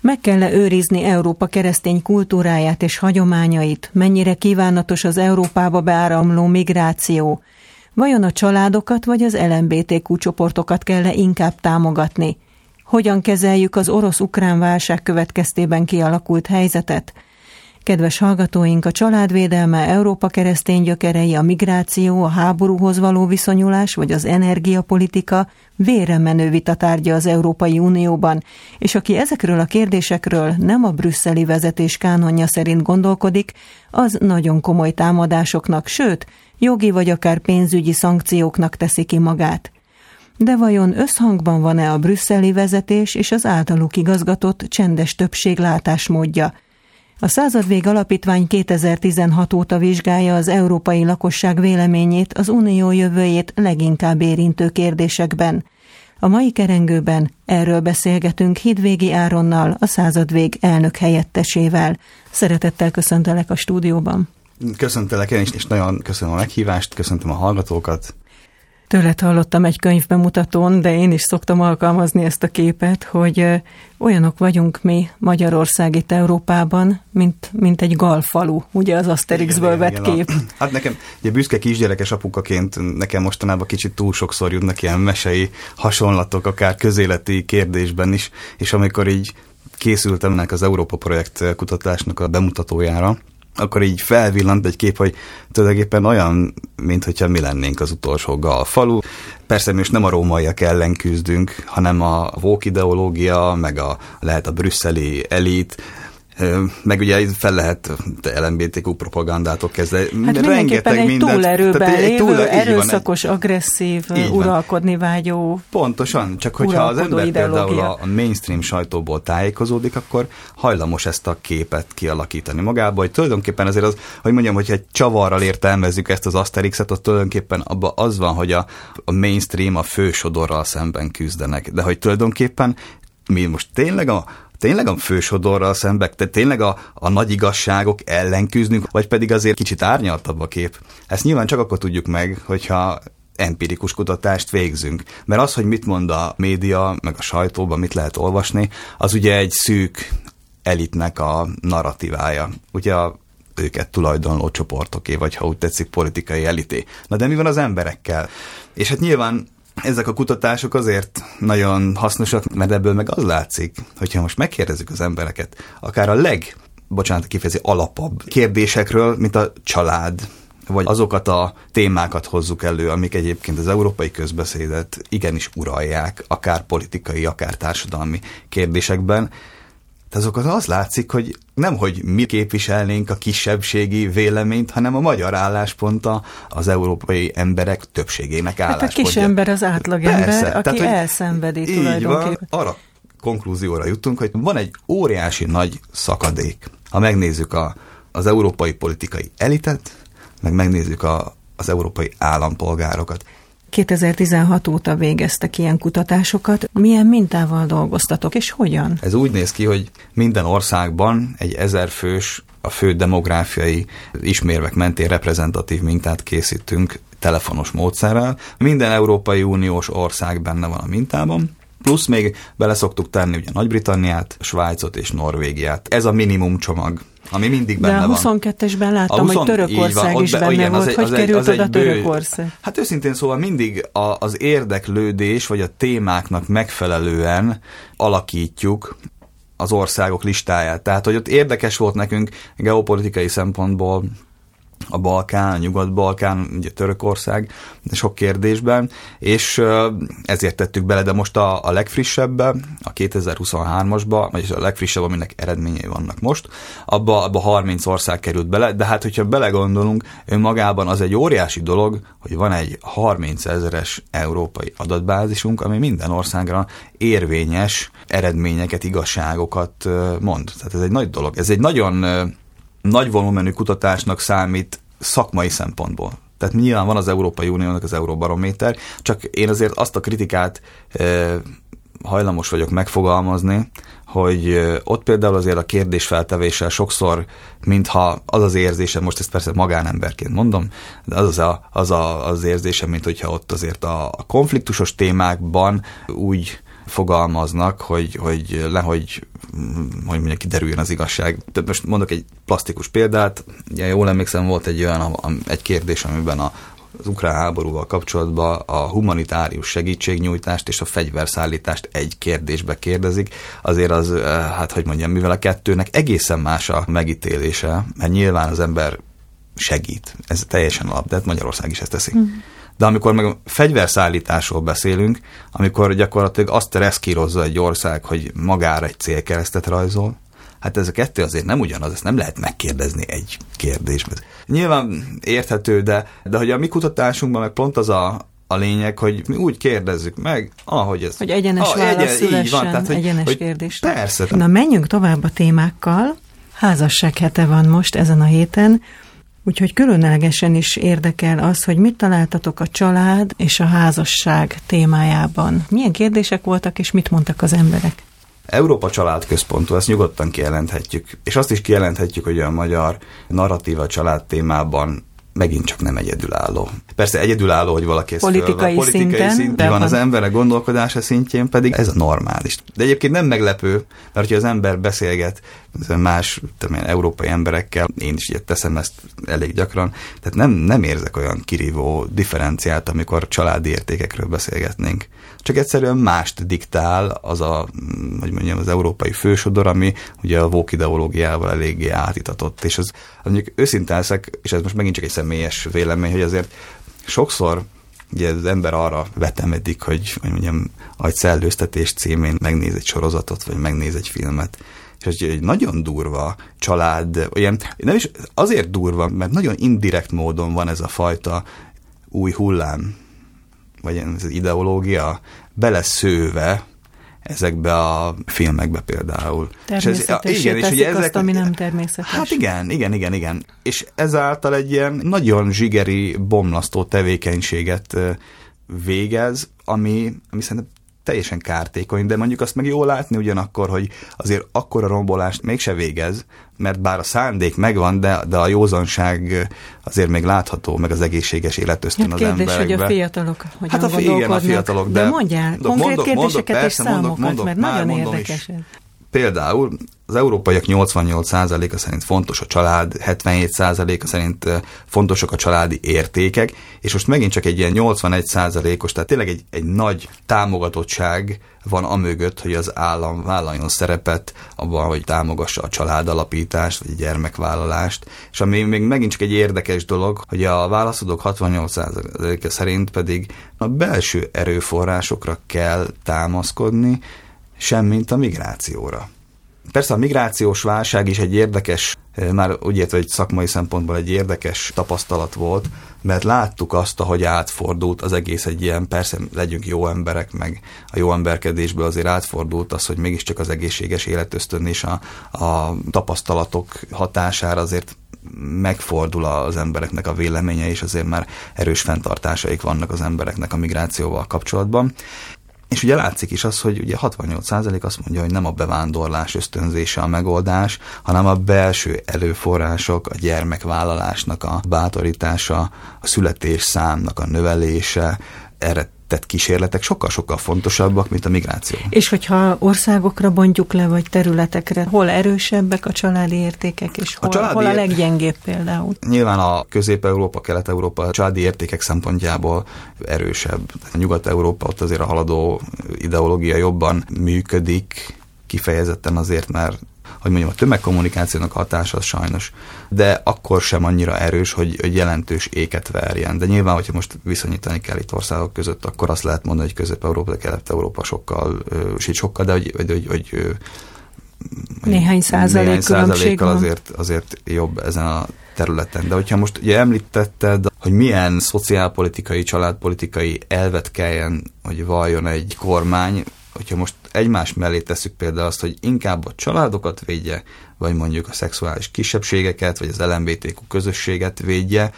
Meg kell-e őrizni Európa keresztény kultúráját és hagyományait? Mennyire kívánatos az Európába beáramló migráció? Vajon a családokat vagy az LMBTQ csoportokat kell-e inkább támogatni? Hogyan kezeljük az orosz-ukrán válság következtében kialakult helyzetet? Kedves hallgatóink, a családvédelme, Európa keresztény gyökerei, a migráció, a háborúhoz való viszonyulás vagy az energiapolitika vére menő vitatárgya az Európai Unióban, és aki ezekről a kérdésekről nem a brüsszeli vezetés kánonja szerint gondolkodik, az nagyon komoly támadásoknak, sőt, jogi vagy akár pénzügyi szankcióknak teszi ki magát. De vajon összhangban van-e a brüsszeli vezetés és az általuk igazgatott csendes többség látásmódja? A századvég alapítvány 2016 óta vizsgálja az európai lakosság véleményét az unió jövőjét leginkább érintő kérdésekben. A mai kerengőben erről beszélgetünk Hidvégi Áronnal, a századvég elnök helyettesével. Szeretettel köszöntelek a stúdióban. Köszöntelek én is, és nagyon köszönöm a meghívást, köszöntöm a hallgatókat. Tőled hallottam egy könyvbemutatón, de én is szoktam alkalmazni ezt a képet, hogy olyanok vagyunk mi Magyarország itt Európában, mint, mint egy galfalu, ugye az Asterixből vett igen, kép. A, hát nekem, ugye büszke kisgyerekes apukaként nekem mostanában kicsit túl sokszor jutnak ilyen mesei hasonlatok, akár közéleti kérdésben is, és amikor így készültem ennek az Európa projekt kutatásnak a bemutatójára, akkor így felvillant egy kép, hogy tulajdonképpen olyan, mint hogyha mi lennénk az utolsó falu. Persze mi is nem a rómaiak ellen küzdünk, hanem a vók ideológia, meg a, lehet a brüsszeli elit, meg ugye fel lehet LMBTQ propagandátok kezdve. Hát rengeteg egy mindent, túlerőben tehát egy túl, erőszakos, van, agresszív, uralkodni vágyó Pontosan, csak hogyha az ember ideológia. például a mainstream sajtóból tájékozódik, akkor hajlamos ezt a képet kialakítani magába, hogy tulajdonképpen azért az, hogy mondjam, hogyha egy csavarral értelmezzük ezt az Asterixet, ott tulajdonképpen abban az van, hogy a, a mainstream a fősodorral szemben küzdenek, de hogy tulajdonképpen mi most tényleg a, tényleg a fősodorral szembe, tehát tényleg a, a nagy igazságok ellen küzdünk, vagy pedig azért kicsit árnyaltabb a kép. Ezt nyilván csak akkor tudjuk meg, hogyha empirikus kutatást végzünk. Mert az, hogy mit mond a média, meg a sajtóban mit lehet olvasni, az ugye egy szűk elitnek a narratívája. Ugye a őket tulajdonló csoportoké, vagy ha úgy tetszik, politikai elité. Na de mi van az emberekkel? És hát nyilván ezek a kutatások azért nagyon hasznosak, mert ebből meg az látszik, hogyha most megkérdezzük az embereket, akár a leg, bocsánat, kifejezi alapabb kérdésekről, mint a család, vagy azokat a témákat hozzuk elő, amik egyébként az európai közbeszédet igenis uralják, akár politikai, akár társadalmi kérdésekben, de azokat az látszik, hogy nem, hogy mi képviselnénk a kisebbségi véleményt, hanem a magyar állásponta az európai emberek többségének álláspontja. Hát a kis ember az átlagember, Persze, aki tehát, elszenvedi így tulajdonképpen. Van, arra konklúzióra jutunk, hogy van egy óriási nagy szakadék. Ha megnézzük a, az európai politikai elitet, meg megnézzük a, az európai állampolgárokat. 2016 óta végeztek ilyen kutatásokat. Milyen mintával dolgoztatok, és hogyan? Ez úgy néz ki, hogy minden országban egy ezerfős, a fő demográfiai ismérvek mentén reprezentatív mintát készítünk telefonos módszerrel. Minden Európai Uniós ország benne van a mintában, Plusz még bele szoktuk tenni ugye Nagy-Britanniát, Svájcot és Norvégiát. Ez a minimum csomag ami mindig benne van. De a 22-esben láttam, 20, hogy Törökország van, is benne igen, volt. Az hogy az került az oda Törökország? Hát őszintén szóval mindig a, az érdeklődés, vagy a témáknak megfelelően alakítjuk az országok listáját. Tehát, hogy ott érdekes volt nekünk geopolitikai szempontból a Balkán, a Nyugat-Balkán, ugye Törökország sok kérdésben, és ezért tettük bele, de most a, a legfrissebbe, a 2023-asba, vagyis a legfrissebb, aminek eredményei vannak most, abba, abba 30 ország került bele, de hát hogyha belegondolunk, önmagában az egy óriási dolog, hogy van egy 30 ezeres európai adatbázisunk, ami minden országra érvényes eredményeket, igazságokat mond. Tehát ez egy nagy dolog. Ez egy nagyon nagy volumenű kutatásnak számít szakmai szempontból. Tehát nyilván van az Európai Uniónak az Euróbarométer, csak én azért azt a kritikát hajlamos vagyok megfogalmazni, hogy ott például azért a kérdésfeltevéssel sokszor, mintha az az érzésem, most ezt persze magánemberként mondom, de az az, a, az, a, az érzésem, mint hogyha ott azért a konfliktusos témákban úgy fogalmaznak, hogy, hogy lehogy hogy mondjuk kiderüljön az igazság. De most mondok egy plastikus példát, ugye jól emlékszem, volt egy olyan egy kérdés, amiben a, az ukrán háborúval kapcsolatban a humanitárius segítségnyújtást és a fegyverszállítást egy kérdésbe kérdezik, azért az, hát hogy mondjam, mivel a kettőnek egészen más a megítélése, mert nyilván az ember segít. Ez teljesen alap, de hát Magyarország is ezt teszi. Mm. De amikor meg fegyverszállításról beszélünk, amikor gyakorlatilag azt reszkírozza egy ország, hogy magára egy célkeresztet rajzol, hát ez a kettő azért nem ugyanaz, ezt nem lehet megkérdezni egy kérdésben. Nyilván érthető, de, de hogy a mi kutatásunkban meg pont az a, a lényeg, hogy mi úgy kérdezzük meg, ahogy ez... Hogy egyenes ah, válasz egyen, szülessen, van, tehát, hogy, egyenes hogy kérdés. Persze. Na menjünk tovább a témákkal. Házasság hete van most ezen a héten. Úgyhogy különlegesen is érdekel az, hogy mit találtatok a család és a házasság témájában. Milyen kérdések voltak, és mit mondtak az emberek? Európa családközpontú, ezt nyugodtan kijelenthetjük. És azt is kijelenthetjük, hogy a magyar narratíva család témában megint csak nem egyedülálló. Persze egyedülálló, hogy valaki ezt politikai, föl, politikai szinten, szinten van, van az emberek gondolkodása szintjén, pedig ez a normális. De egyébként nem meglepő, mert ha az ember beszélget más tudom európai emberekkel, én is ilyet teszem ezt elég gyakran, tehát nem, nem érzek olyan kirívó differenciát, amikor családi értékekről beszélgetnénk. Csak egyszerűen mást diktál az a, hogy mondjam, az európai fősodor, ami ugye a vók ideológiával eléggé átitatott, és az, az mondjuk leszek, és ez most megint csak egy személyes vélemény, hogy azért sokszor ugye az ember arra vetemedik, hogy, hogy mondjam, egy szellőztetés címén megnéz egy sorozatot, vagy megnéz egy filmet, és egy nagyon durva család, olyan, nem is azért durva, mert nagyon indirekt módon van ez a fajta új hullám, vagy ez az ideológia beleszőve ezekbe a filmekbe például. És ez, igen, és ugye ezek, azt, ami nem természetes. Hát igen, igen, igen, igen. És ezáltal egy ilyen nagyon zsigeri, bomlasztó tevékenységet végez, ami, ami szerintem teljesen kártékony, de mondjuk azt meg jól látni ugyanakkor, hogy azért akkora rombolást mégse végez, mert bár a szándék megvan, de, de a józanság azért még látható, meg az egészséges életösztön hát az kérdés, emberekbe. hogy a fiatalok hogyan hát a, igen, a fiatalok, de, de mondjál, mondok, konkrét mondok, kérdéseket mondok, persze, és számokat, mondok, mondok, mert nagyon érdekes ez. Például az európaiak 88%-a szerint fontos a család, 77%-a szerint fontosak a családi értékek, és most megint csak egy ilyen 81%-os, tehát tényleg egy, egy nagy támogatottság van amögött, hogy az állam vállaljon szerepet abban, hogy támogassa a családalapítást, vagy gyermekvállalást, és ami még megint csak egy érdekes dolog, hogy a válaszadók 68%-a szerint pedig a belső erőforrásokra kell támaszkodni, semmint a migrációra. Persze a migrációs válság is egy érdekes, eh, már úgy értve, hogy szakmai szempontból egy érdekes tapasztalat volt, mert láttuk azt, ahogy átfordult az egész egy ilyen, persze legyünk jó emberek, meg a jó emberkedésből azért átfordult az, hogy mégiscsak az egészséges életösztön és a, a tapasztalatok hatására azért megfordul az embereknek a véleménye, és azért már erős fenntartásaik vannak az embereknek a migrációval kapcsolatban. És ugye látszik is az, hogy ugye 68% azt mondja, hogy nem a bevándorlás ösztönzése a megoldás, hanem a belső előforrások, a gyermekvállalásnak a bátorítása, a születés számnak a növelése, erre tett kísérletek sokkal-sokkal fontosabbak, mint a migráció. És hogyha országokra bontjuk le, vagy területekre, hol erősebbek a családi értékek, és hol a, családi hol a leggyengébb például? Nyilván a Közép-Európa, Kelet-Európa a családi értékek szempontjából erősebb. A Nyugat-Európa ott azért a haladó ideológia jobban működik, kifejezetten azért, mert hogy mondjam, a tömegkommunikációnak hatása sajnos, de akkor sem annyira erős, hogy, hogy jelentős éket verjen. De nyilván, hogyha most viszonyítani kell itt országok között, akkor azt lehet mondani, hogy Közép-Európa, Kelet-Európa sokkal, és sokkal, de hogy, hogy, hogy, hogy néhány százalék néhány százalékkal azért, azért jobb ezen a területen. De hogyha most ugye említetted, hogy milyen szociálpolitikai, családpolitikai elvet kelljen, hogy valljon egy kormány, hogyha most egymás mellé tesszük például azt, hogy inkább a családokat védje, vagy mondjuk a szexuális kisebbségeket, vagy az LMBTQ közösséget védje,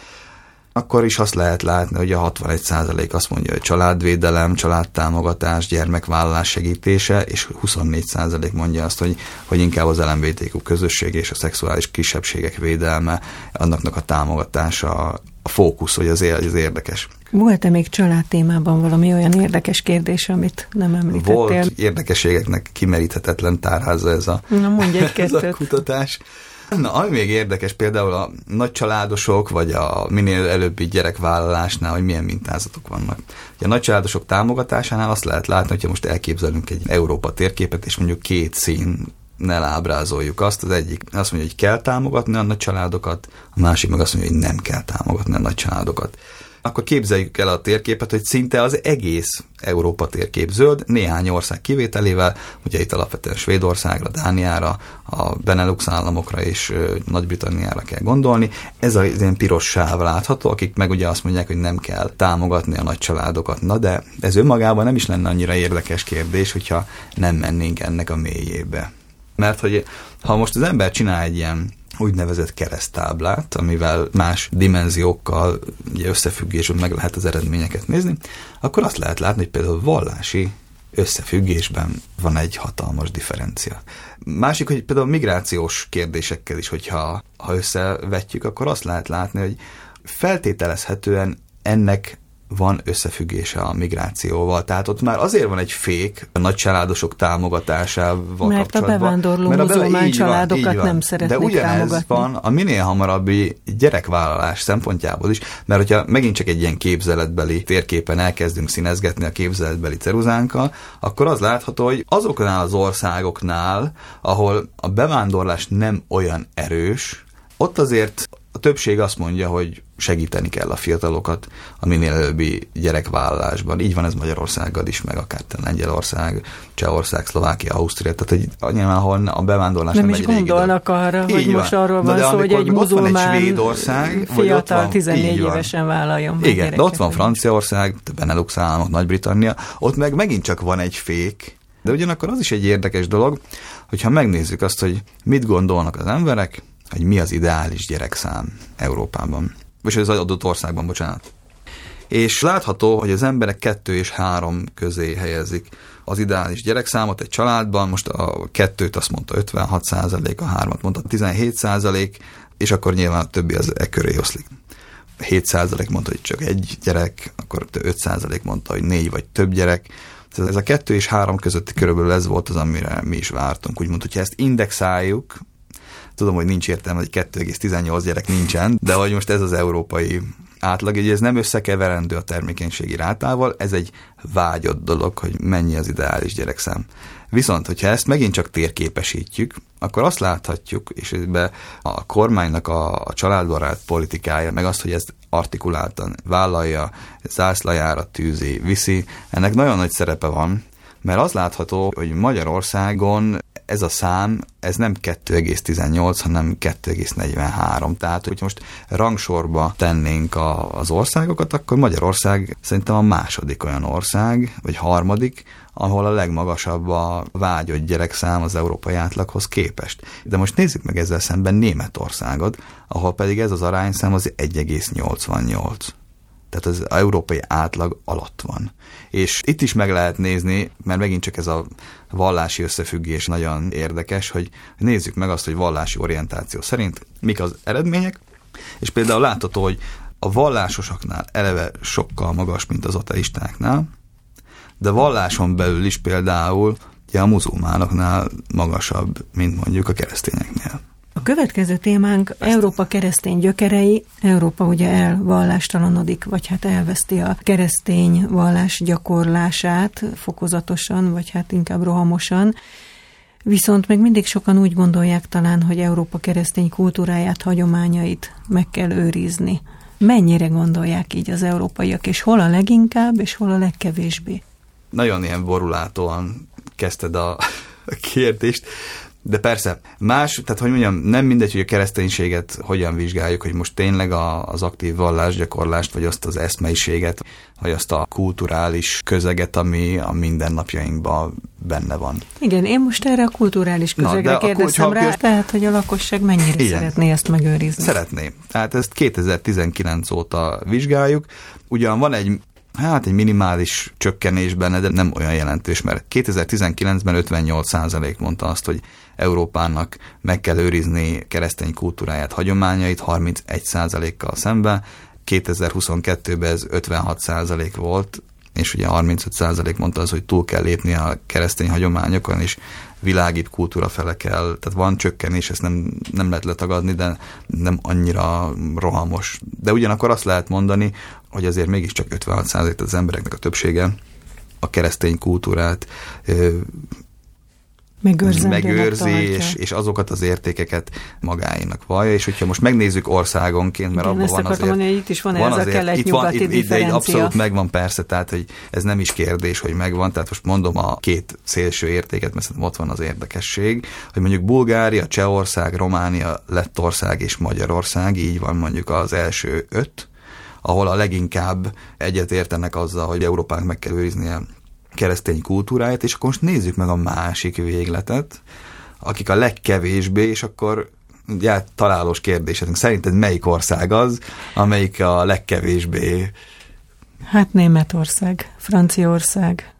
akkor is azt lehet látni, hogy a 61% azt mondja, hogy családvédelem, családtámogatás, gyermekvállalás segítése, és 24% mondja azt, hogy, hogy inkább az LMBTQ közösség és a szexuális kisebbségek védelme, annak a támogatása a fókusz, hogy az, az érdekes. Volt-e még család témában valami olyan érdekes kérdés, amit nem említettél? Volt érdekességeknek kimeríthetetlen tárháza ez a, Na, mondj egy ez a kutatás. Na, ami még érdekes, például a nagy családosok, vagy a minél előbbi gyerekvállalásnál, hogy milyen mintázatok vannak. a nagy családosok támogatásánál azt lehet látni, hogyha most elképzelünk egy Európa térképet, és mondjuk két szín ne ábrázoljuk azt. Az egyik azt mondja, hogy kell támogatni a nagy családokat, a másik meg azt mondja, hogy nem kell támogatni a nagy családokat akkor képzeljük el a térképet, hogy szinte az egész Európa térkép zöld, néhány ország kivételével, ugye itt alapvetően Svédországra, Dániára, a Benelux államokra és Nagy-Britanniára kell gondolni. Ez az ilyen piros sáv látható, akik meg ugye azt mondják, hogy nem kell támogatni a nagy családokat. Na de ez önmagában nem is lenne annyira érdekes kérdés, hogyha nem mennénk ennek a mélyébe. Mert hogy ha most az ember csinál egy ilyen úgynevezett keresztáblát, amivel más dimenziókkal ugye összefüggésben meg lehet az eredményeket nézni, akkor azt lehet látni, hogy például vallási összefüggésben van egy hatalmas differencia. Másik, hogy például migrációs kérdésekkel is, hogyha ha összevetjük, akkor azt lehet látni, hogy feltételezhetően ennek van összefüggése a migrációval. Tehát ott már azért van egy fék a nagy családosok támogatásával mert kapcsolatban. A bevándorló mert a muzulmán családokat van, nem szeretnék De ugyanez támogatni. van a minél hamarabbi gyerekvállalás szempontjából is, mert hogyha megint csak egy ilyen képzeletbeli térképen elkezdünk színezgetni a képzeletbeli ceruzánkkal, akkor az látható, hogy azoknál az országoknál, ahol a bevándorlás nem olyan erős, ott azért a többség azt mondja, hogy segíteni kell a fiatalokat a minél előbbi gyerekvállalásban. Így van ez Magyarországgal is, meg akár Lengyelország, Csehország, Szlovákia, Ausztria, tehát hogy nyilván, ahol a bevándorlás nem, nem is gondolnak régi, arra, hogy van. most arról van szó, hogy egy muzulmán egy Svédország, fiatal van, 14 évesen vállaljon Igen, de ott van Franciaország, Benelux államok, Nagy-Britannia, ott meg megint csak van egy fék, de ugyanakkor az is egy érdekes dolog, hogyha megnézzük azt, hogy mit gondolnak az emberek, hogy mi az ideális gyerekszám Európában. Vagy az adott országban, bocsánat. És látható, hogy az emberek kettő és három közé helyezik az ideális gyerekszámot egy családban, most a kettőt azt mondta 56 százalék, a hármat mondta 17 százalék, és akkor nyilván a többi az e köré oszlik. 7 százalék mondta, hogy csak egy gyerek, akkor 5 százalék mondta, hogy négy vagy több gyerek. Ez a kettő és három közötti körülbelül ez volt az, amire mi is vártunk. Úgymond, hogyha ezt indexáljuk, Tudom, hogy nincs értelme, hogy 2,18 gyerek nincsen, de hogy most ez az európai átlag, így ez nem összekeverendő a termékenységi rátával, ez egy vágyott dolog, hogy mennyi az ideális gyerekszám. Viszont, hogyha ezt megint csak térképesítjük, akkor azt láthatjuk, és ebbe a kormánynak a, a családbarát politikája, meg azt, hogy ezt artikuláltan vállalja, zászlajára tűzi, viszi, ennek nagyon nagy szerepe van, mert az látható, hogy Magyarországon ez a szám, ez nem 2,18, hanem 2,43. Tehát, hogy most rangsorba tennénk a, az országokat, akkor Magyarország szerintem a második olyan ország, vagy harmadik, ahol a legmagasabb a vágyott gyerekszám az európai átlaghoz képest. De most nézzük meg ezzel szemben Németországot, ahol pedig ez az arányszám az 1,88 tehát az európai átlag alatt van. És itt is meg lehet nézni, mert megint csak ez a vallási összefüggés nagyon érdekes, hogy nézzük meg azt, hogy vallási orientáció szerint mik az eredmények, és például látható, hogy a vallásosoknál eleve sokkal magas, mint az ateistáknál, de valláson belül is például a muzulmánoknál magasabb, mint mondjuk a keresztényeknél. A következő témánk Európa keresztény gyökerei. Európa ugye elvallástalanodik, vagy hát elveszti a keresztény vallás gyakorlását fokozatosan, vagy hát inkább rohamosan. Viszont még mindig sokan úgy gondolják talán, hogy Európa keresztény kultúráját, hagyományait meg kell őrizni. Mennyire gondolják így az európaiak, és hol a leginkább, és hol a legkevésbé? Nagyon ilyen borulátóan kezdted a kérdést. De persze, más, tehát hogy mondjam, nem mindegy, hogy a kereszténységet hogyan vizsgáljuk, hogy most tényleg a, az aktív vallásgyakorlást, vagy azt az eszmeiséget, vagy azt a kulturális közeget, ami a mindennapjainkban benne van. Igen, én most erre a kulturális közegre Na, kérdezem rá, kérdez... tehát, hogy a lakosság mennyire Igen. szeretné ezt megőrizni. Szeretné. Tehát ezt 2019 óta vizsgáljuk. Ugyan van egy hát egy minimális csökkenés benne, de nem olyan jelentős, mert 2019-ben 58% mondta azt, hogy Európának meg kell őrizni keresztény kultúráját, hagyományait 31%-kal szemben, 2022-ben ez 56 százalék volt, és ugye 35 százalék mondta az, hogy túl kell lépni a keresztény hagyományokon, és világibb kultúra fele kell, tehát van csökkenés, ezt nem, nem lehet letagadni, de nem annyira rohamos. De ugyanakkor azt lehet mondani, hogy azért mégiscsak 56 százalék az embereknek a többsége a keresztény kultúrát megőrzi, és, és azokat az értékeket magáinak vallja, és hogyha most megnézzük országonként, mert Igen, abban van azért... Mondani, hogy itt is van van ez azért, a itt van, itt, itt egy abszolút megvan persze, tehát hogy ez nem is kérdés, hogy megvan, tehát most mondom a két szélső értéket, mert ott van az érdekesség, hogy mondjuk Bulgária, Csehország, Románia, Lettország és Magyarország, így van mondjuk az első öt, ahol a leginkább egyetértenek azzal, hogy Európának meg kell őriznie keresztény kultúráját, és akkor most nézzük meg a másik végletet, akik a legkevésbé, és akkor ugye találós kérdésedünk, szerinted melyik ország az, amelyik a legkevésbé? Hát Németország, Franciaország,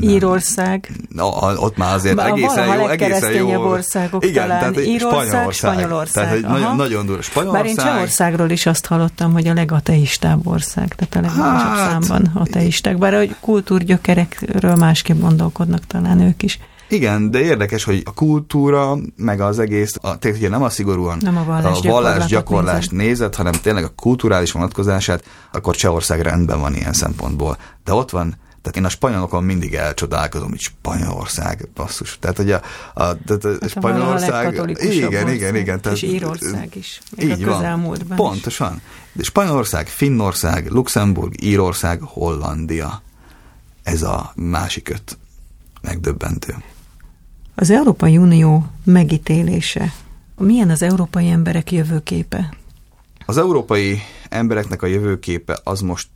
Írország. No, ott már azért Bár egészen jó, egészen jó. országok Igen, talán. Tehát Írország, Spanyolország. Spanyolország. Tehát nagyon, nagyon durva. Spanyolország. Bár én Csehországról is azt hallottam, hogy a legateistább ország, tehát a legnagyobb hát, számban ateisták. Bár a kultúrgyökerekről másképp gondolkodnak talán ők is. Igen, de érdekes, hogy a kultúra, meg az egész, a, tehát ugye nem a szigorúan nem a vallás, a vallás gyakorlást nézett, hanem tényleg a kulturális vonatkozását, akkor Csehország rendben van ilyen szempontból. De ott van tehát én a spanyolokon mindig elcsodálkozom, hogy Spanyolország, basszus. Tehát, hogy a, a, a hát Spanyolország... A igen, igen, igen. Tehát, és Írország is, még így a közelmúltban Pontosan. De Spanyolország, Finnország, Luxemburg, Írország, Hollandia. Ez a másik öt megdöbbentő. Az Európai Unió megítélése. Milyen az európai emberek jövőképe? Az európai embereknek a jövőképe az most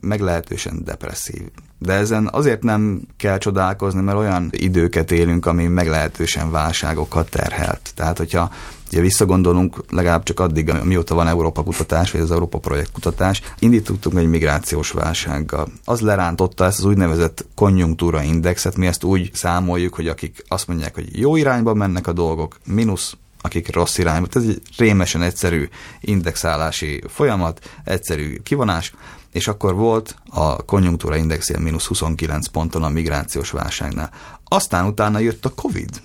meglehetősen depresszív. De ezen azért nem kell csodálkozni, mert olyan időket élünk, ami meglehetősen válságokat terhelt. Tehát, hogyha ugye visszagondolunk, legalább csak addig, mióta van Európa kutatás, vagy az Európa projekt kutatás, indítottunk egy migrációs válsággal. Az lerántotta ezt az úgynevezett konjunktúra indexet, mi ezt úgy számoljuk, hogy akik azt mondják, hogy jó irányba mennek a dolgok, mínusz akik rossz irányba. Ez egy rémesen egyszerű indexálási folyamat, egyszerű kivonás, és akkor volt a konjunktúra indexén mínusz 29 ponton a migrációs válságnál. Aztán utána jött a Covid,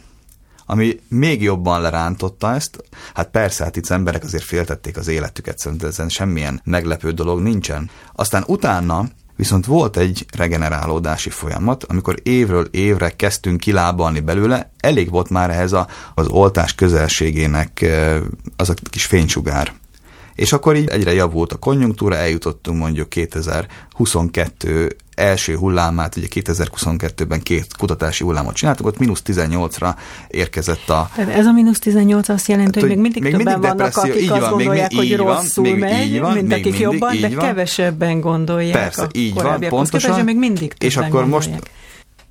ami még jobban lerántotta ezt. Hát persze, hát itt az emberek azért féltették az életüket, szerintem ezen semmilyen meglepő dolog nincsen. Aztán utána Viszont volt egy regenerálódási folyamat, amikor évről évre kezdtünk kilábalni belőle, elég volt már ehhez a, az oltás közelségének az a kis fénysugár. És akkor így egyre javult a konjunktúra, eljutottunk mondjuk 2022 első hullámát, ugye 2022-ben két kutatási hullámot csináltuk, ott mínusz 18-ra érkezett a... Tehát ez a mínusz 18 azt jelenti, hogy, hogy még mindig még többen mindig vannak, akik így azt van, gondolják, még, hogy rosszul van, megy, így van, mint akik mindig, jobban, de van. kevesebben gondolják Persze, így van, pontosan. Képest, még mindig és akkor most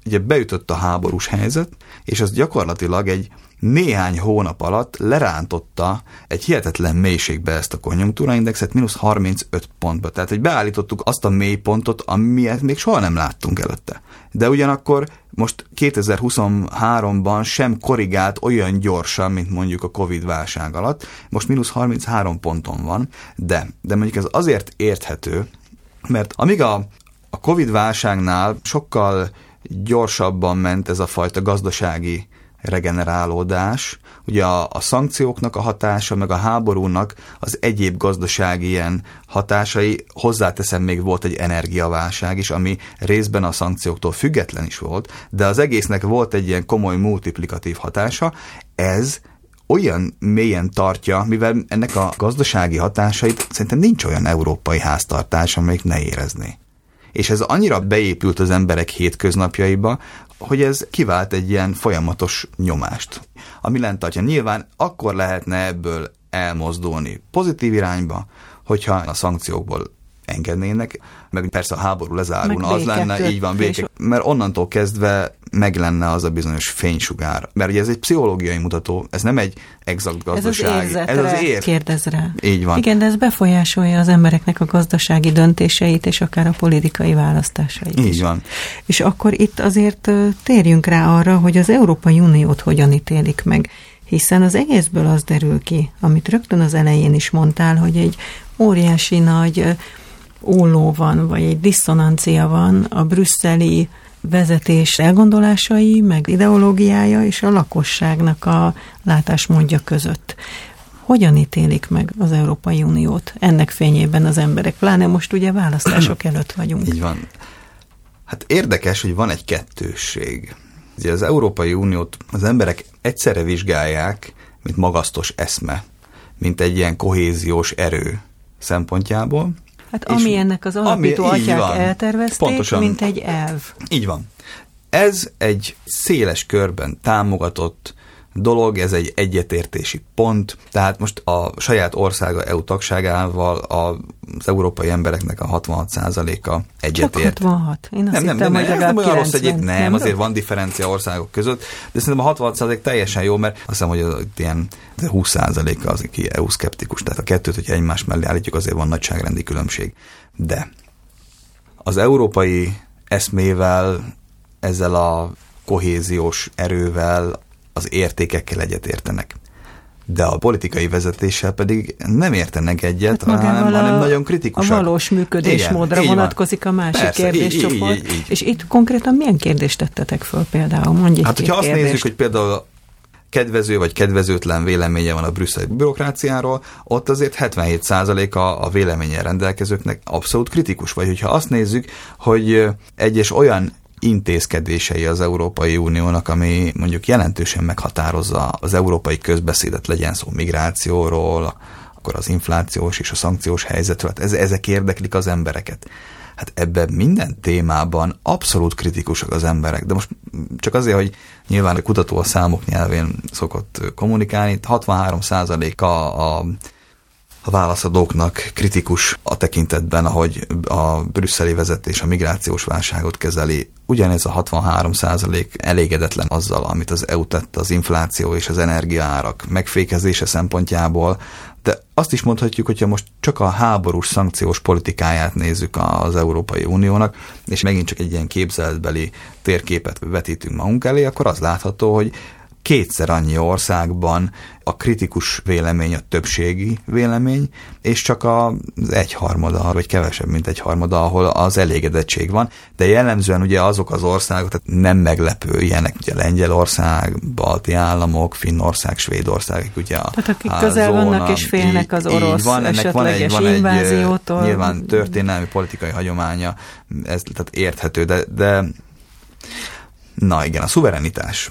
ugye beütött a háborús helyzet, és az gyakorlatilag egy néhány hónap alatt lerántotta egy hihetetlen mélységbe ezt a konjunktúraindexet, mínusz 35 pontba. Tehát, hogy beállítottuk azt a mélypontot, amilyet még soha nem láttunk előtte. De ugyanakkor most 2023-ban sem korrigált olyan gyorsan, mint mondjuk a Covid válság alatt. Most mínusz 33 ponton van, de, de mondjuk ez azért érthető, mert amíg a, a Covid válságnál sokkal gyorsabban ment ez a fajta gazdasági regenerálódás. Ugye a, a szankcióknak a hatása, meg a háborúnak az egyéb gazdasági ilyen hatásai, hozzáteszem még volt egy energiaválság is, ami részben a szankcióktól független is volt, de az egésznek volt egy ilyen komoly multiplikatív hatása. Ez olyan mélyen tartja, mivel ennek a gazdasági hatásait szerintem nincs olyan európai háztartás, amelyik ne érezné és ez annyira beépült az emberek hétköznapjaiba, hogy ez kivált egy ilyen folyamatos nyomást, ami lent tartja. Nyilván akkor lehetne ebből elmozdulni pozitív irányba, hogyha a szankciókból engednének, meg persze a háború lezárulna, az lenne, így van, béke, mert onnantól kezdve meg lenne az a bizonyos fénysugár. Mert ugye ez egy pszichológiai mutató, ez nem egy exakt gazdaság. Ez az ez az ér. kérdez rá. Így van. Igen, de ez befolyásolja az embereknek a gazdasági döntéseit, és akár a politikai választásait Így is. van. És akkor itt azért térjünk rá arra, hogy az Európai Uniót hogyan ítélik meg. hiszen az egészből az derül ki, amit rögtön az elején is mondtál, hogy egy óriási nagy óló van, vagy egy diszonancia van a brüsszeli vezetés elgondolásai, meg ideológiája és a lakosságnak a látásmódja között. Hogyan ítélik meg az Európai Uniót ennek fényében az emberek? Pláne most ugye választások előtt vagyunk. Így van. Hát érdekes, hogy van egy kettősség. Ugye az Európai Uniót az emberek egyszerre vizsgálják, mint magasztos eszme, mint egy ilyen kohéziós erő szempontjából. Hát ami ennek az alapító ami, atyák van, eltervezték, pontosan, mint egy elv. Így van. Ez egy széles körben támogatott dolog, ez egy egyetértési pont, tehát most a saját országa EU tagságával az európai embereknek a 66%-a egyetért. Csak 66? Én azt nem, nem, hittem, nem, hogy nem, olyan rossz egyéb, nem, nem, azért van differencia országok között, de szerintem a 66% teljesen jó, mert azt hiszem, hogy az, ilyen 20%-a az, aki EU-szkeptikus, tehát a kettőt, hogyha egymás mellé állítjuk, azért van nagyságrendi különbség. De az európai eszmével, ezzel a kohéziós erővel, az értékekkel egyetértenek. De a politikai vezetéssel pedig nem értenek egyet, hát hanem, hanem nagyon kritikusak. A valós működésmódra Igen, vonatkozik a másik Persze, kérdéscsoport. Így, így, így. És itt konkrétan milyen kérdést tettetek föl például? Mondj hát, hogyha azt kérdést. nézzük, hogy például kedvező vagy kedvezőtlen véleménye van a brüsszeli bürokráciáról, ott azért 77%-a a véleményen rendelkezőknek abszolút kritikus. Vagy hogyha azt nézzük, hogy egyes olyan intézkedései az Európai Uniónak, ami mondjuk jelentősen meghatározza az európai közbeszédet, legyen szó migrációról, akkor az inflációs és a szankciós helyzetről, hát ezek érdeklik az embereket. Hát ebben minden témában abszolút kritikusak az emberek, de most csak azért, hogy nyilván a kutató a számok nyelvén szokott kommunikálni, 63%-a a a válaszadóknak kritikus a tekintetben, ahogy a brüsszeli vezetés a migrációs válságot kezeli. Ugyanez a 63 százalék elégedetlen azzal, amit az EU tett az infláció és az energiaárak megfékezése szempontjából, de azt is mondhatjuk, hogyha most csak a háborús szankciós politikáját nézzük az Európai Uniónak, és megint csak egy ilyen képzeletbeli térképet vetítünk magunk elé, akkor az látható, hogy kétszer annyi országban a kritikus vélemény a többségi vélemény, és csak az egyharmada, vagy kevesebb, mint egyharmada, ahol az elégedettség van, de jellemzően ugye azok az országok, tehát nem meglepő ilyenek, ugye Lengyelország, Balti államok, Finnország, Svédország, ugye a Tehát akik közel zóna, vannak és félnek az orosz így van, ennek van egy, van inváziótól. Egy, nyilván történelmi, politikai hagyománya, ez tehát érthető, de, de na igen, a szuverenitás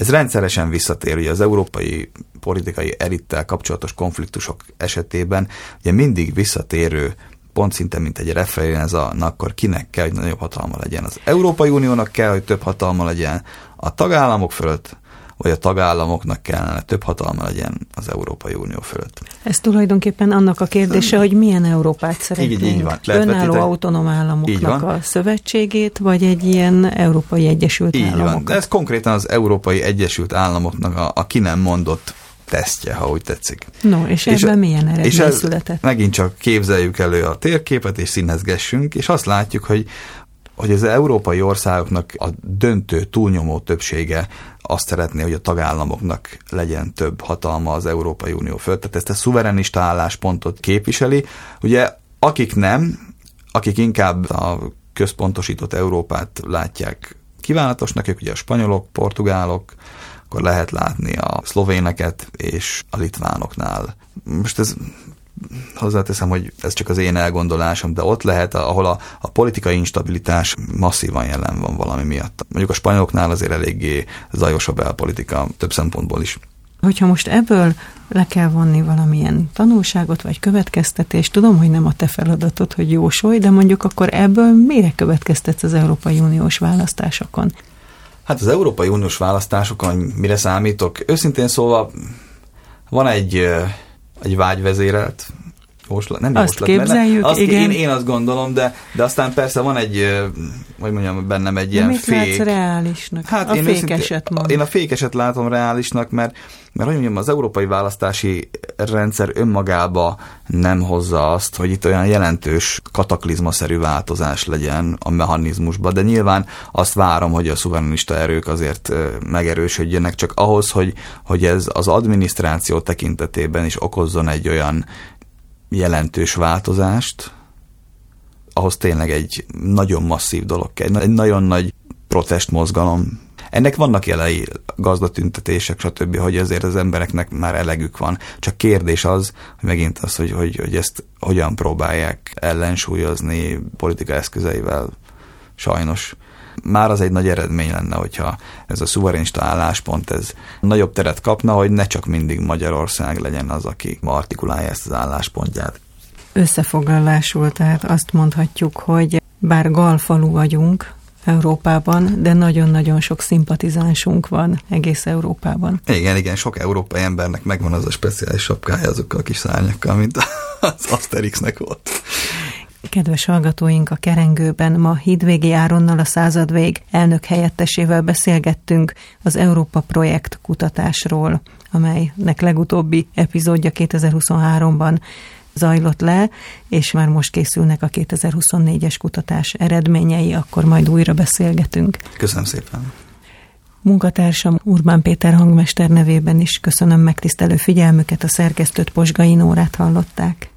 ez rendszeresen visszatér, ugye az európai politikai elittel kapcsolatos konfliktusok esetében ugye mindig visszatérő pont szinte mint egy refrén ez a, na akkor kinek kell, hogy nagyobb hatalma legyen. Az Európai Uniónak kell, hogy több hatalma legyen, a tagállamok fölött vagy a tagállamoknak kellene több hatalma legyen az Európai Unió fölött. Ez tulajdonképpen annak a kérdése, hogy milyen Európát szeretnénk. Így, így van. Lehet Önálló autonóm államoknak a szövetségét, vagy egy ilyen Európai Egyesült így Államokat? Van. De ez konkrétan az Európai Egyesült Államoknak a, a ki nem mondott tesztje, ha úgy tetszik. No, és, és ebben milyen eredmény és ez, született? Megint csak képzeljük elő a térképet, és színezgessünk, és azt látjuk, hogy hogy az európai országoknak a döntő, túlnyomó többsége azt szeretné, hogy a tagállamoknak legyen több hatalma az Európai Unió fölött. Tehát ezt a szuverenista álláspontot képviseli. Ugye akik nem, akik inkább a központosított Európát látják kívánatosnak, ők ugye a spanyolok, portugálok, akkor lehet látni a szlovéneket és a litvánoknál. Most ez hozzáteszem, hogy ez csak az én elgondolásom, de ott lehet, ahol a, a politikai instabilitás masszívan jelen van valami miatt. Mondjuk a spanyoloknál azért eléggé zajos a belpolitika több szempontból is. Hogyha most ebből le kell vonni valamilyen tanulságot vagy következtetést, tudom, hogy nem a te feladatod, hogy jósolj, de mondjuk akkor ebből mire következtetsz az Európai Uniós választásokon? Hát az Európai Uniós választásokon mire számítok? Őszintén szóval van egy egy vágyvezérelt jóslat, nem azt jóslat, képzeljük, azt, igen. Én, én azt gondolom, de, de aztán persze van egy, hogy mondjam, bennem egy de ilyen mit fék. látsz reálisnak? Hát a én fékeset mond. Én a fékeset látom reálisnak, mert, mert hogy mondjam, az európai választási rendszer önmagába nem hozza azt, hogy itt olyan jelentős kataklizmaszerű változás legyen a mechanizmusban, de nyilván azt várom, hogy a szuverenista erők azért megerősödjenek, csak ahhoz, hogy, hogy ez az adminisztráció tekintetében is okozzon egy olyan jelentős változást, ahhoz tényleg egy nagyon masszív dolog kell, egy nagyon nagy protestmozgalom. Ennek vannak jelei, gazdatüntetések, stb., hogy azért az embereknek már elegük van. Csak kérdés az, hogy megint az, hogy, hogy, hogy ezt hogyan próbálják ellensúlyozni politika eszközeivel. Sajnos már az egy nagy eredmény lenne, hogyha ez a szuverénista álláspont ez nagyobb teret kapna, hogy ne csak mindig Magyarország legyen az, aki artikulálja ezt az álláspontját. Összefoglalásul, tehát azt mondhatjuk, hogy bár galfalu vagyunk, Európában, de nagyon-nagyon sok szimpatizánsunk van egész Európában. Igen, igen, sok európai embernek megvan az a speciális sapkája azokkal a kis szárnyakkal, mint az Asterixnek volt. Kedves hallgatóink, a Kerengőben ma Hidvégi Áronnal a századvég elnök helyettesével beszélgettünk az Európa projekt kutatásról, amelynek legutóbbi epizódja 2023-ban zajlott le, és már most készülnek a 2024-es kutatás eredményei, akkor majd újra beszélgetünk. Köszönöm szépen! Munkatársam Urbán Péter hangmester nevében is köszönöm megtisztelő figyelmüket, a szerkesztőt Posgai Nórát hallották.